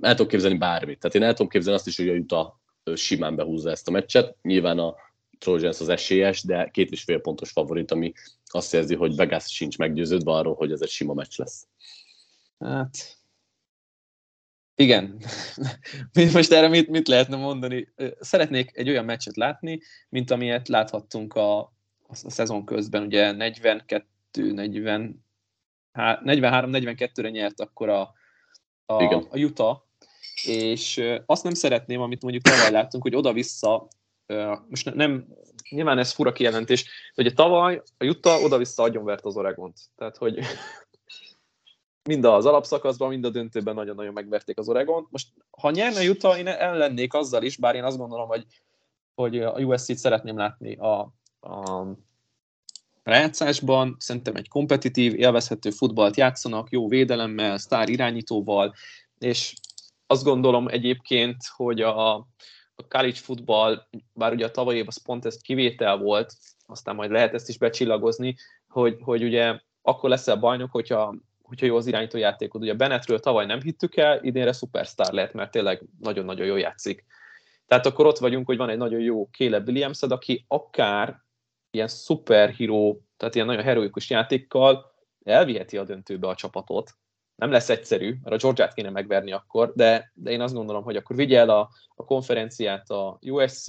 el tudom képzelni bármit. Tehát én el tudom képzelni azt is, hogy a Juta simán behúzza ezt a meccset. Nyilván a Trojans az esélyes, de két és fél pontos favorit, ami azt jelzi, hogy Vegas sincs meggyőződve arról, hogy ez egy sima meccs lesz. Hát, igen. Most erre mit, mit lehetne mondani? Szeretnék egy olyan meccset látni, mint amilyet láthattunk a, a, szezon közben. Ugye 42, 40, 43-42-re nyert akkor a, a, Igen. a Utah, és azt nem szeretném, amit mondjuk tavaly láttunk, hogy oda-vissza most nem, nyilván ez fura kijelentés, de ugye tavaly a Jutta oda-vissza agyonvert az Oregont. Tehát, hogy mind az alapszakaszban, mind a döntőben nagyon-nagyon megverték az Oregont. Most, ha nyerne Jutta, én ellennék azzal is, bár én azt gondolom, hogy, hogy a USC-t szeretném látni a, a rájátszásban. Szerintem egy kompetitív, élvezhető futballt játszanak, jó védelemmel, sztár irányítóval, és azt gondolom egyébként, hogy a, a college football, bár ugye a tavalyi év az pont ez kivétel volt, aztán majd lehet ezt is becsillagozni, hogy, hogy ugye akkor leszel bajnok, hogyha, hogyha jó az irányító játékod. Ugye Bennettről tavaly nem hittük el, idénre szupersztár lehet, mert tényleg nagyon-nagyon jól játszik. Tehát akkor ott vagyunk, hogy van egy nagyon jó Caleb williams aki akár ilyen szuperhíró, tehát ilyen nagyon heroikus játékkal elviheti a döntőbe a csapatot, nem lesz egyszerű, mert a Georgiát kéne megverni akkor, de, de én azt gondolom, hogy akkor vigye el a, a konferenciát a USC,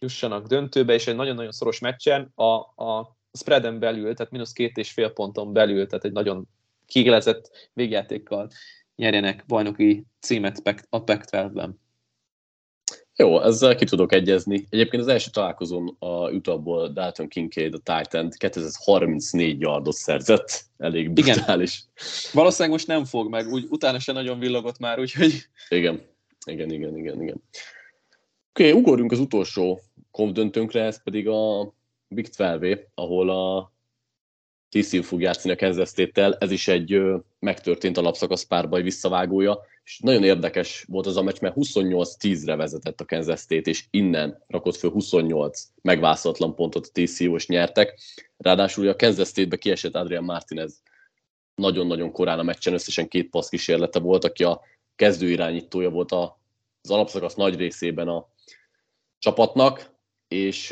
jussanak döntőbe, és egy nagyon-nagyon szoros meccsen a, a spreaden belül, tehát mínusz két és fél ponton belül, tehát egy nagyon kiélezett végjátékkal nyerjenek bajnoki címet a Pac-12-ben. Jó, ezzel ki tudok egyezni. Egyébként az első találkozón a Utahból Dalton Kincaid, a Titan 234 yardot szerzett. Elég brutális. Igen. Valószínűleg most nem fog meg, úgy utána se nagyon villogott már, úgyhogy... Igen, igen, igen, igen, igen. Oké, okay, ugorjunk az utolsó konf döntőnkre, ez pedig a Big 12 ahol a TCU fog játszani a Kansas State-tel. Ez is egy megtörtént alapszakasz párbaj visszavágója és nagyon érdekes volt az a meccs, mert 28-10-re vezetett a Kansas State, és innen rakott föl 28 megvászatlan pontot a TCU, és nyertek. Ráadásul a Kansas State-be kiesett Adrian Martinez nagyon-nagyon korán a meccsen, összesen két passz kísérlete volt, aki a kezdő irányítója volt az alapszakasz nagy részében a csapatnak, és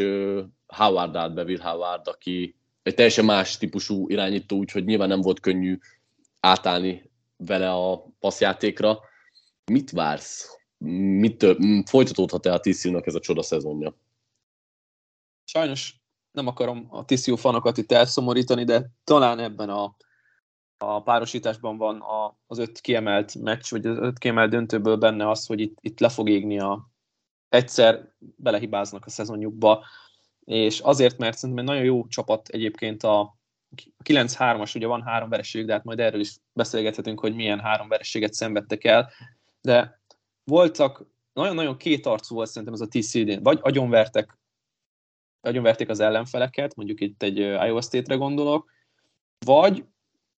Howard állt be, Will Howard, aki egy teljesen más típusú irányító, úgyhogy nyilván nem volt könnyű átállni vele a passzjátékra. Mit vársz? Mit, folytatódhat-e a TCU-nak ez a csoda szezonja? Sajnos nem akarom a TCU fanokat itt elszomorítani, de talán ebben a, a párosításban van a, az öt kiemelt meccs, vagy az öt kiemelt döntőből benne az, hogy itt, itt le fog égni a egyszer belehibáznak a szezonjukba, és azért, mert szerintem egy nagyon jó csapat egyébként a, a 9-3-as, ugye van három vereség, de hát majd erről is beszélgethetünk, hogy milyen három vereséget szenvedtek el, de voltak, nagyon-nagyon két arcú volt szerintem ez a TC idén, vagy agyonvertek, agyonverték az ellenfeleket, mondjuk itt egy Iowa State-re gondolok, vagy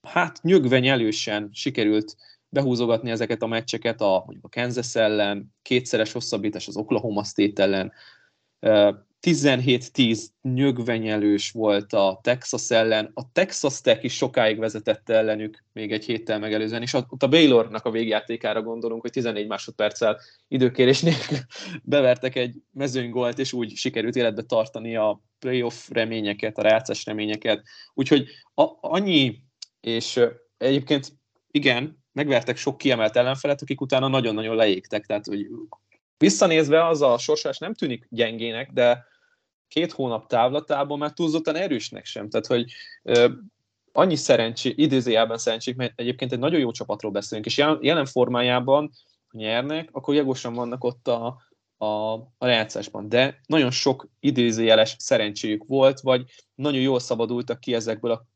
hát nyögvenyelősen sikerült behúzogatni ezeket a meccseket a, mondjuk a Kansas ellen, kétszeres hosszabbítás az Oklahoma State ellen, 17-10 nyögvenyelős volt a Texas ellen, a Texas Tech is sokáig vezetette ellenük még egy héttel megelőzően, és ott a Baylornak a végjátékára gondolunk, hogy 14 másodperccel időkérés nélkül bevertek egy mezőnygolt, és úgy sikerült életbe tartani a playoff reményeket, a rácás reményeket. Úgyhogy a, annyi, és egyébként igen, megvertek sok kiemelt ellenfelet, akik utána nagyon-nagyon leégtek, tehát hogy Visszanézve az a sorsás nem tűnik gyengének, de két hónap távlatában már túlzottan erősnek sem. Tehát, hogy ö, annyi szerencsé, idézőjelben szerencsék, mert egyébként egy nagyon jó csapatról beszélünk, és jelen, formájában, ha nyernek, akkor jogosan vannak ott a, a, a rejátszásban. De nagyon sok idézőjeles szerencséjük volt, vagy nagyon jól szabadultak ki ezekből a,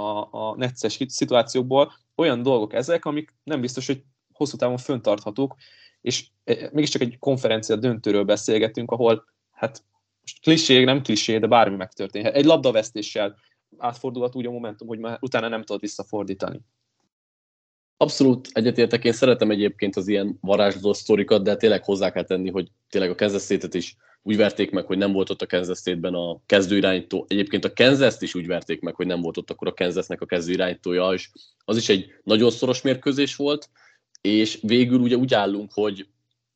a, a necces szituációkból. Olyan dolgok ezek, amik nem biztos, hogy hosszú távon föntarthatók, és mégiscsak egy konferencia döntőről beszélgetünk, ahol hát most klisé, nem klisé, de bármi megtörténhet. Egy labdavesztéssel átfordulhat úgy a momentum, hogy már utána nem tudod visszafordítani. Abszolút egyetértek, én szeretem egyébként az ilyen varázsló sztorikat, de tényleg hozzá kell tenni, hogy tényleg a Kansas is úgy verték meg, hogy nem volt ott a Kansas State-ben a kezdőirányító. Egyébként a kansas is úgy verték meg, hogy nem volt ott akkor a Kansasnek a kezdőirányítója, és az is egy nagyon szoros mérkőzés volt, és végül ugye úgy állunk, hogy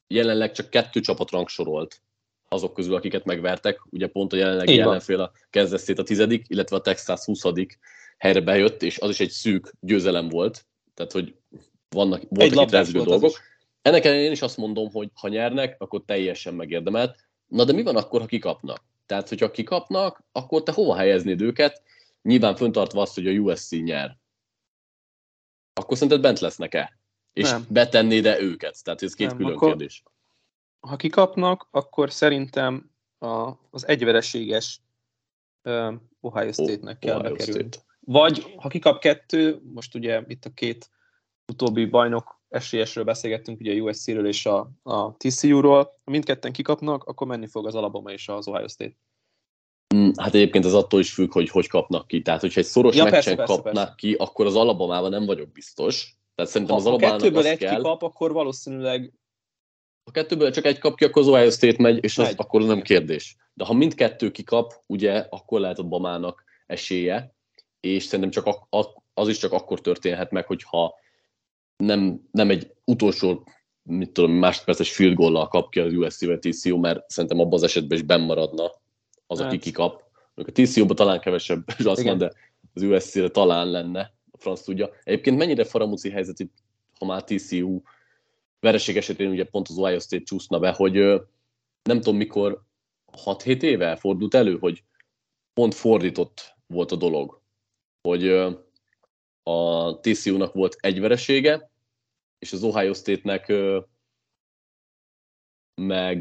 jelenleg csak kettő csapat rangsorolt azok közül, akiket megvertek. Ugye pont a jelenlegi ellenfél a Kansas State a tizedik, illetve a Texas 20 helyre bejött, és az is egy szűk győzelem volt. Tehát, hogy vannak, voltak itt rezgő dolgok. Ennek ellenére én is azt mondom, hogy ha nyernek, akkor teljesen megérdemelt. Na de mi van akkor, ha kikapnak? Tehát, hogyha kikapnak, akkor te hova helyeznéd őket? Nyilván föntartva azt, hogy a USC nyer. Akkor szerinted bent lesznek-e? És nem. betennéd-e őket? Tehát ez két nem, külön akkor, kérdés. Ha kikapnak, akkor szerintem a, az egyvereséges uh, Ohio State-nek kell Ohio bekerülni. State. Vagy ha kikap kettő, most ugye itt a két utóbbi bajnok esélyesről beszélgettünk, ugye a USC-ről és a, a TCU-ról. Ha mindketten kikapnak, akkor menni fog az Alabama és az Ohio State. Mm, hát egyébként az attól is függ, hogy hogy kapnak ki. Tehát, hogyha egy szoros ja, meccsen persze, kapnak persze. ki, akkor az Alabamában nem vagyok biztos. Tehát szerintem ha az Alabama kettőből egy kell. kikap, akkor valószínűleg ha kettőből csak egy kap ki, akkor az Ohio State megy, és az megy. akkor nem kérdés. De ha mindkettő kikap, ugye, akkor lehet a Bamának esélye, és szerintem csak az is csak akkor történhet meg, hogyha nem, nem egy utolsó mit tudom, másodperces field goal kap ki az USC vagy TCU, mert szerintem abban az esetben is benn maradna az, hát. aki kikap. A TCU-ban talán kevesebb azt mondja, de az USC-re talán lenne, franc tudja. Egyébként mennyire faramúci helyzet ha már TCU vereség esetén ugye pont az Ohio State csúszna be, hogy nem tudom mikor, 6-7 éve fordult elő, hogy pont fordított volt a dolog. Hogy a TCU-nak volt egy veresége, és az Ohio State-nek meg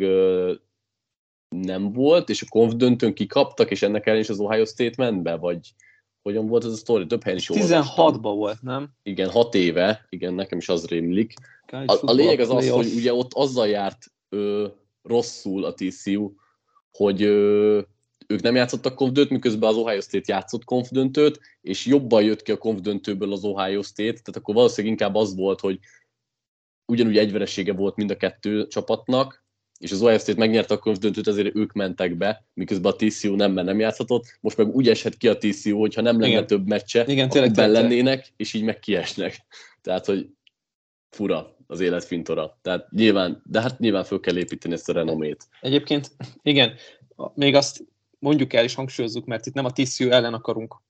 nem volt, és a konf döntőn kikaptak, és ennek ellen is az Ohio State ment be, vagy hogyan volt ez a sztori? Több helyen is 16-ban volt, nem? Igen, 6 éve, igen, nekem is az rémlik. A, a lényeg az az, hogy ugye ott azzal járt ö, rosszul a TCU, hogy ö, ők nem játszottak konfdöntőt, miközben az Ohio State játszott konfdöntőt, és jobban jött ki a konfdöntőből az Ohio State, tehát akkor valószínűleg inkább az volt, hogy ugyanúgy egyveresége volt mind a kettő csapatnak, és az Ohio State megnyerte a konfdöntőt, ezért ők mentek be, miközben a TCU nem, mert nem játszhatott. Most meg úgy eshet ki a TCU, hogyha nem lenne Igen. több meccse, Igen, akkor benn lennének, és így meg kiesnek. Tehát, hogy fura az élet fintora. Tehát nyilván, de hát nyilván föl kell építeni ezt a renomét. Egyébként, igen, még azt mondjuk el és hangsúlyozzuk, mert itt nem a TCU ellen akarunk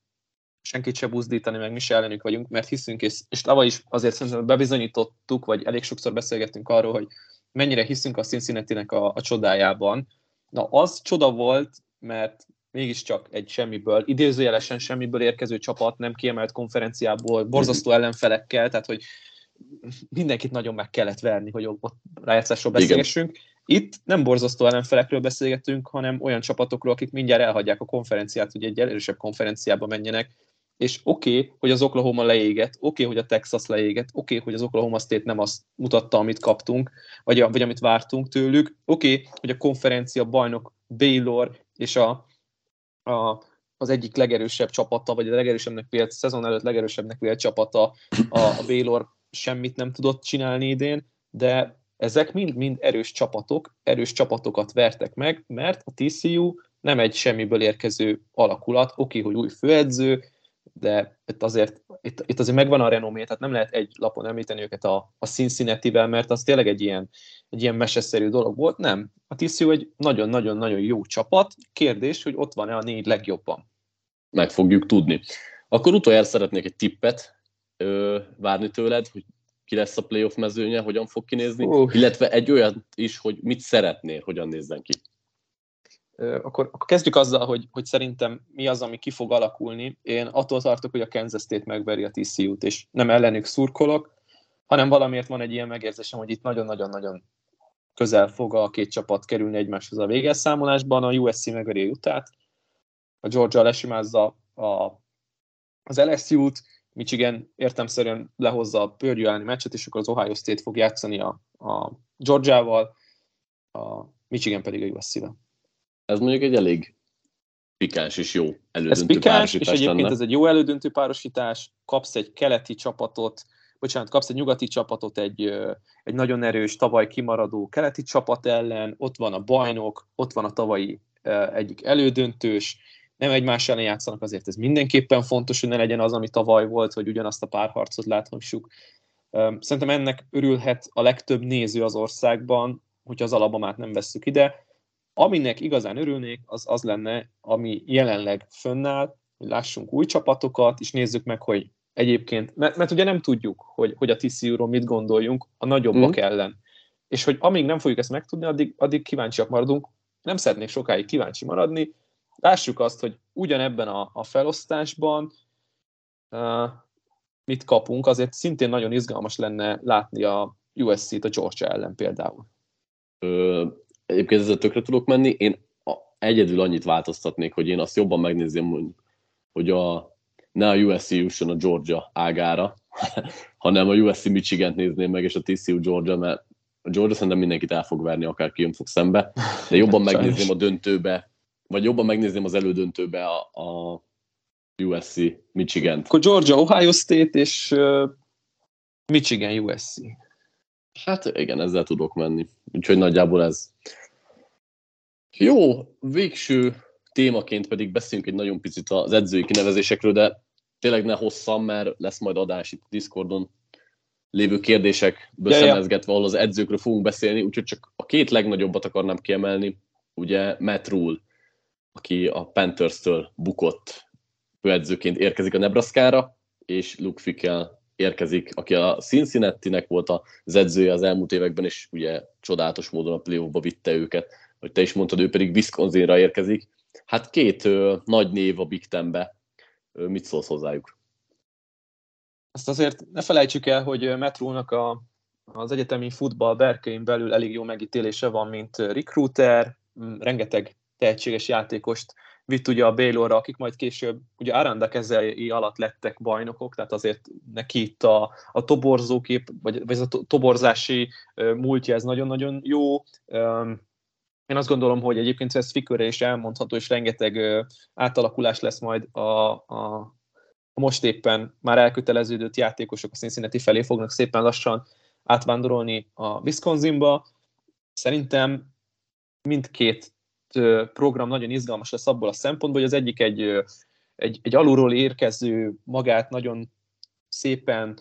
senkit se buzdítani, meg mi se ellenük vagyunk, mert hiszünk, és, és tavaly is azért szerintem bebizonyítottuk, vagy elég sokszor beszélgettünk arról, hogy mennyire hiszünk a cincinnati a, a csodájában. Na, az csoda volt, mert mégiscsak egy semmiből, idézőjelesen semmiből érkező csapat, nem kiemelt konferenciából, borzasztó ellenfelekkel, tehát hogy mindenkit nagyon meg kellett verni, hogy ott rájátszásról beszélgessünk. Igen. Itt nem borzasztó ellenfelekről beszélgetünk, hanem olyan csapatokról, akik mindjárt elhagyják a konferenciát, hogy egy erősebb konferenciába menjenek, és oké, okay, hogy az Oklahoma leégett, oké, okay, hogy a Texas leégett, oké, okay, hogy az Oklahoma State nem azt mutatta, amit kaptunk, vagy, vagy amit vártunk tőlük, oké, okay, hogy a konferencia bajnok Baylor és a, a, az egyik legerősebb csapata, vagy a legerősebbnek vélt, szezon előtt legerősebbnek vélt csapata, a, a Baylor semmit nem tudott csinálni idén, de ezek mind-mind erős csapatok, erős csapatokat vertek meg, mert a TCU nem egy semmiből érkező alakulat, oké, hogy új főedző, de itt azért, itt, itt azért megvan a renomé, tehát nem lehet egy lapon említeni őket a, a Cincinnati-vel, mert az tényleg egy ilyen, egy ilyen meseszerű dolog volt. Nem. A TCU egy nagyon-nagyon-nagyon jó csapat. Kérdés, hogy ott van-e a négy legjobban. Meg fogjuk tudni. Akkor utoljára szeretnék egy tippet ö, várni tőled, hogy ki lesz a playoff mezőnye, hogyan fog kinézni, uh. illetve egy olyan is, hogy mit szeretnél, hogyan nézzen ki. Akkor, akkor kezdjük azzal, hogy, hogy szerintem mi az, ami ki fog alakulni. Én attól tartok, hogy a Kansas State megveri a TCU-t, és nem ellenük szurkolok, hanem valamiért van egy ilyen megérzésem, hogy itt nagyon-nagyon-nagyon közel fog a két csapat kerülni egymáshoz a véges számolásban. A USC megveri a Utah-t, a Georgia lesimázza a, az LSU-t, Michigan értemszerűen lehozza a Purdue meccset, és akkor az Ohio State fog játszani a, a Georgia-val, a Michigan pedig a USC-vel. Ez mondjuk egy elég pikáns és jó elődöntő ez pikáns, és egyébként lenne. ez egy jó elődöntő párosítás, kapsz egy keleti csapatot, bocsánat, kapsz egy nyugati csapatot egy, egy nagyon erős, tavaly kimaradó keleti csapat ellen, ott van a bajnok, ott van a tavalyi egyik elődöntős, nem egymás ellen játszanak, azért ez mindenképpen fontos, hogy ne legyen az, ami tavaly volt, hogy ugyanazt a párharcot láthassuk. Szerintem ennek örülhet a legtöbb néző az országban, hogyha az alabamát nem vesszük ide. Aminek igazán örülnék, az az lenne, ami jelenleg fönnáll, hogy lássunk új csapatokat, és nézzük meg, hogy egyébként, mert, mert ugye nem tudjuk, hogy, hogy a TCU-ról mit gondoljunk a nagyobbak mm. ellen. És hogy amíg nem fogjuk ezt megtudni, addig, addig kíváncsiak maradunk. Nem szeretnék sokáig kíváncsi maradni. Lássuk azt, hogy ugyanebben a, a felosztásban uh, mit kapunk, azért szintén nagyon izgalmas lenne látni a USC-t a Georgia ellen például. Ö, egyébként ezzel tökre tudok menni. Én egyedül annyit változtatnék, hogy én azt jobban megnézem, hogy a, ne a USC jusson a Georgia ágára, hanem a USC Michigan nézném meg, és a TCU Georgia, mert a Georgia szerintem mindenkit el fog verni, akár ki fog szembe, de jobban megnézném a döntőbe, vagy jobban megnézném az elődöntőbe a, a USC Michigan. Akkor Georgia Ohio State és uh, Michigan USC. Hát igen, ezzel tudok menni. Úgyhogy nagyjából ez. Jó, végső témaként pedig beszéljünk egy nagyon picit az edzői kinevezésekről, de tényleg ne hosszan, mert lesz majd adás itt a Discordon lévő kérdésekből ja, szemezgetve, ahol az edzőkről fogunk beszélni, úgyhogy csak a két legnagyobbat akarnám kiemelni, ugye Matt Rule, aki a Panthers-től bukott főedzőként érkezik a Nebraska-ra, és Luke Fickel érkezik, aki a Cincinnati-nek volt az edzője az elmúlt években, és ugye csodálatos módon a playoffba vitte őket, hogy te is mondtad, ő pedig Wisconsinra érkezik. Hát két ö, nagy név a Big Ten-be. Ö, mit szólsz hozzájuk? Azt azért ne felejtsük el, hogy Metrónak a, az egyetemi futball berkein belül elég jó megítélése van, mint recruiter, rengeteg tehetséges játékost vitt ugye a Baylorra, akik majd később ugye Aranda kezei alatt lettek bajnokok, tehát azért neki itt a, a toborzókép, vagy, vagy ez a toborzási múltja, ez nagyon-nagyon jó. Én azt gondolom, hogy egyébként ez Fikörre is elmondható, és rengeteg átalakulás lesz majd a, a most éppen már elköteleződött játékosok a Cincinnati felé fognak szépen lassan átvándorolni a Wisconsinba. Szerintem mindkét program nagyon izgalmas lesz abból a szempontból, hogy az egyik egy, egy, egy alulról érkező, magát nagyon szépen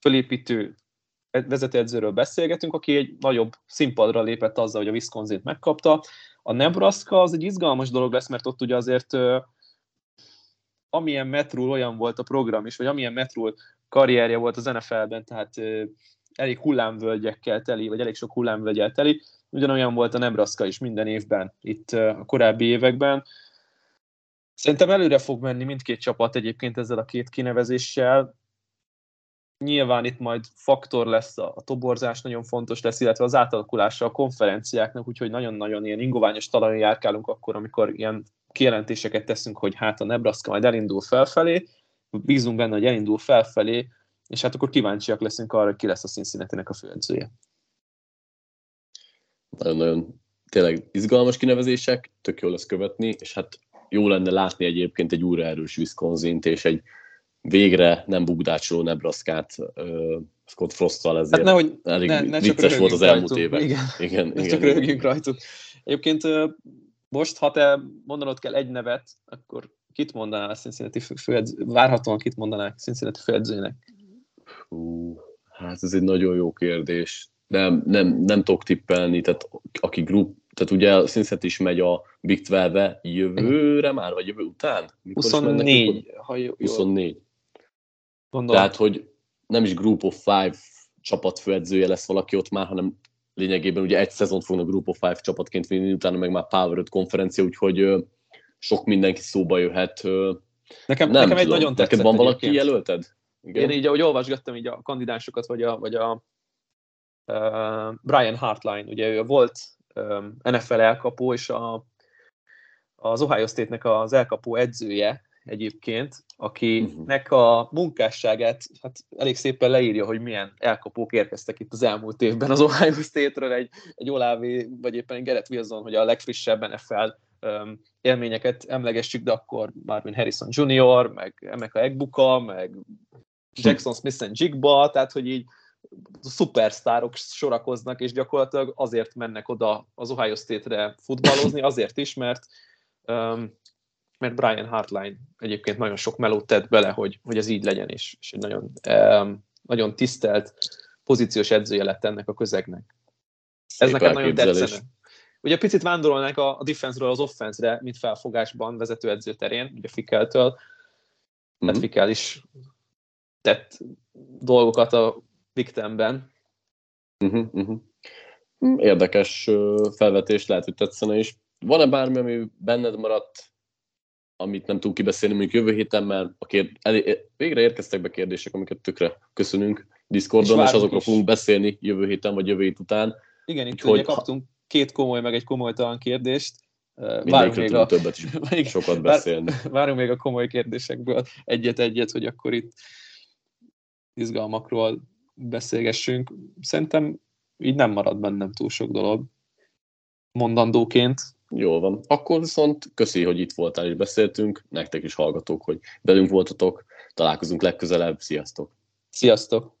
fölépítő vezetőedzőről beszélgetünk, aki egy nagyobb színpadra lépett azzal, hogy a wisconsin megkapta. A Nebraska az egy izgalmas dolog lesz, mert ott ugye azért amilyen metrul olyan volt a program is, vagy amilyen metrul karrierje volt az NFL-ben, tehát elég hullámvölgyekkel teli, vagy elég sok hullámvölgyel teli, ugyanolyan volt a Nebraska is minden évben, itt a korábbi években. Szerintem előre fog menni mindkét csapat egyébként ezzel a két kinevezéssel. Nyilván itt majd faktor lesz a, a toborzás, nagyon fontos lesz, illetve az átalakulása a konferenciáknak, úgyhogy nagyon-nagyon ilyen ingoványos talajon járkálunk akkor, amikor ilyen kijelentéseket teszünk, hogy hát a Nebraska majd elindul felfelé, bízunk benne, hogy elindul felfelé, és hát akkor kíváncsiak leszünk arra, hogy ki lesz a cincinnati a főedzője nagyon-nagyon tényleg izgalmas kinevezések, tök jó lesz követni, és hát jó lenne látni egyébként egy újra erős wisconsin és egy végre nem bugdácsoló Nebraska-t uh, Scott Frosttal, ezért hát nehogy, elég ne, ne vicces volt az elmúlt évek. Igen, igen, igen, csak igen. röhögjünk rajtuk. Egyébként most, ha te mondanod kell egy nevet, akkor kit mondanál a Cincinnati főedző, várhatóan kit mondanál Cincinnati főedzőnek? Hú, hát ez egy nagyon jó kérdés nem, nem, nem tudok tippelni, tehát aki grup, tehát ugye a Cincinnati is megy a Big 12 jövőre már, vagy jövő után? Mikor 24. Ha jó, 24. Gondolom. Tehát, hogy nem is Group of Five csapatfőedzője lesz valaki ott már, hanem lényegében ugye egy szezont fognak Group of Five csapatként vinni, utána meg már Power 5 konferencia, úgyhogy sok mindenki szóba jöhet. Nekem, nem nekem egy nagyon tetszett Neked van valaki egyébként. jelölted? Igen? Én így, ahogy olvasgattam így a kandidásokat, vagy a, vagy a Brian Hartline, ugye ő volt NFL elkapó, és a, az Ohio State-nek az elkapó edzője egyébként, akinek a munkásságát hát elég szépen leírja, hogy milyen elkapók érkeztek itt az elmúlt évben az Ohio State-ről, egy, egy Olávé, vagy éppen egy Gerett Wilson, hogy a legfrissebb NFL élményeket emlegessük, de akkor Marvin Harrison Jr., meg Emeka Egbuka, meg Jackson Smith and Jigba, tehát hogy így szupersztárok sorakoznak, és gyakorlatilag azért mennek oda az Ohio State-re futballozni, azért is, mert um, mert Brian Hartline egyébként nagyon sok melót tett bele, hogy, hogy ez így legyen, és, és egy nagyon, um, nagyon tisztelt pozíciós edzője lett ennek a közegnek. Szép ez nekem nagyon tetszene. Ugye picit vándorolnak a, a defense-ről az offense-re, mint felfogásban vezetőedző terén, ugye Fikeltől, mm-hmm. mert Fikel is tett dolgokat a Big Ten-ben. Uh-huh, uh-huh. Érdekes felvetés, lehet, hogy tetszene is. Van-e bármi, ami benned maradt, amit nem tudunk kibeszélni mondjuk jövő héten, mert a kérd... elé... végre érkeztek be kérdések, amiket tökre köszönünk Discordon, és, és azokról is. fogunk beszélni jövő héten vagy jövő hét után. Igen, itt hogy... kaptunk két komoly, meg egy komolytalan kérdést. Várunk még a... többet is sokat beszélni. Várunk még a komoly kérdésekből egyet-egyet, hogy akkor itt izgalmakról beszélgessünk. Szerintem így nem marad bennem túl sok dolog mondandóként. Jól van. Akkor viszont köszi, hogy itt voltál és beszéltünk. Nektek is hallgatók, hogy velünk voltatok. Találkozunk legközelebb. Sziasztok! Sziasztok!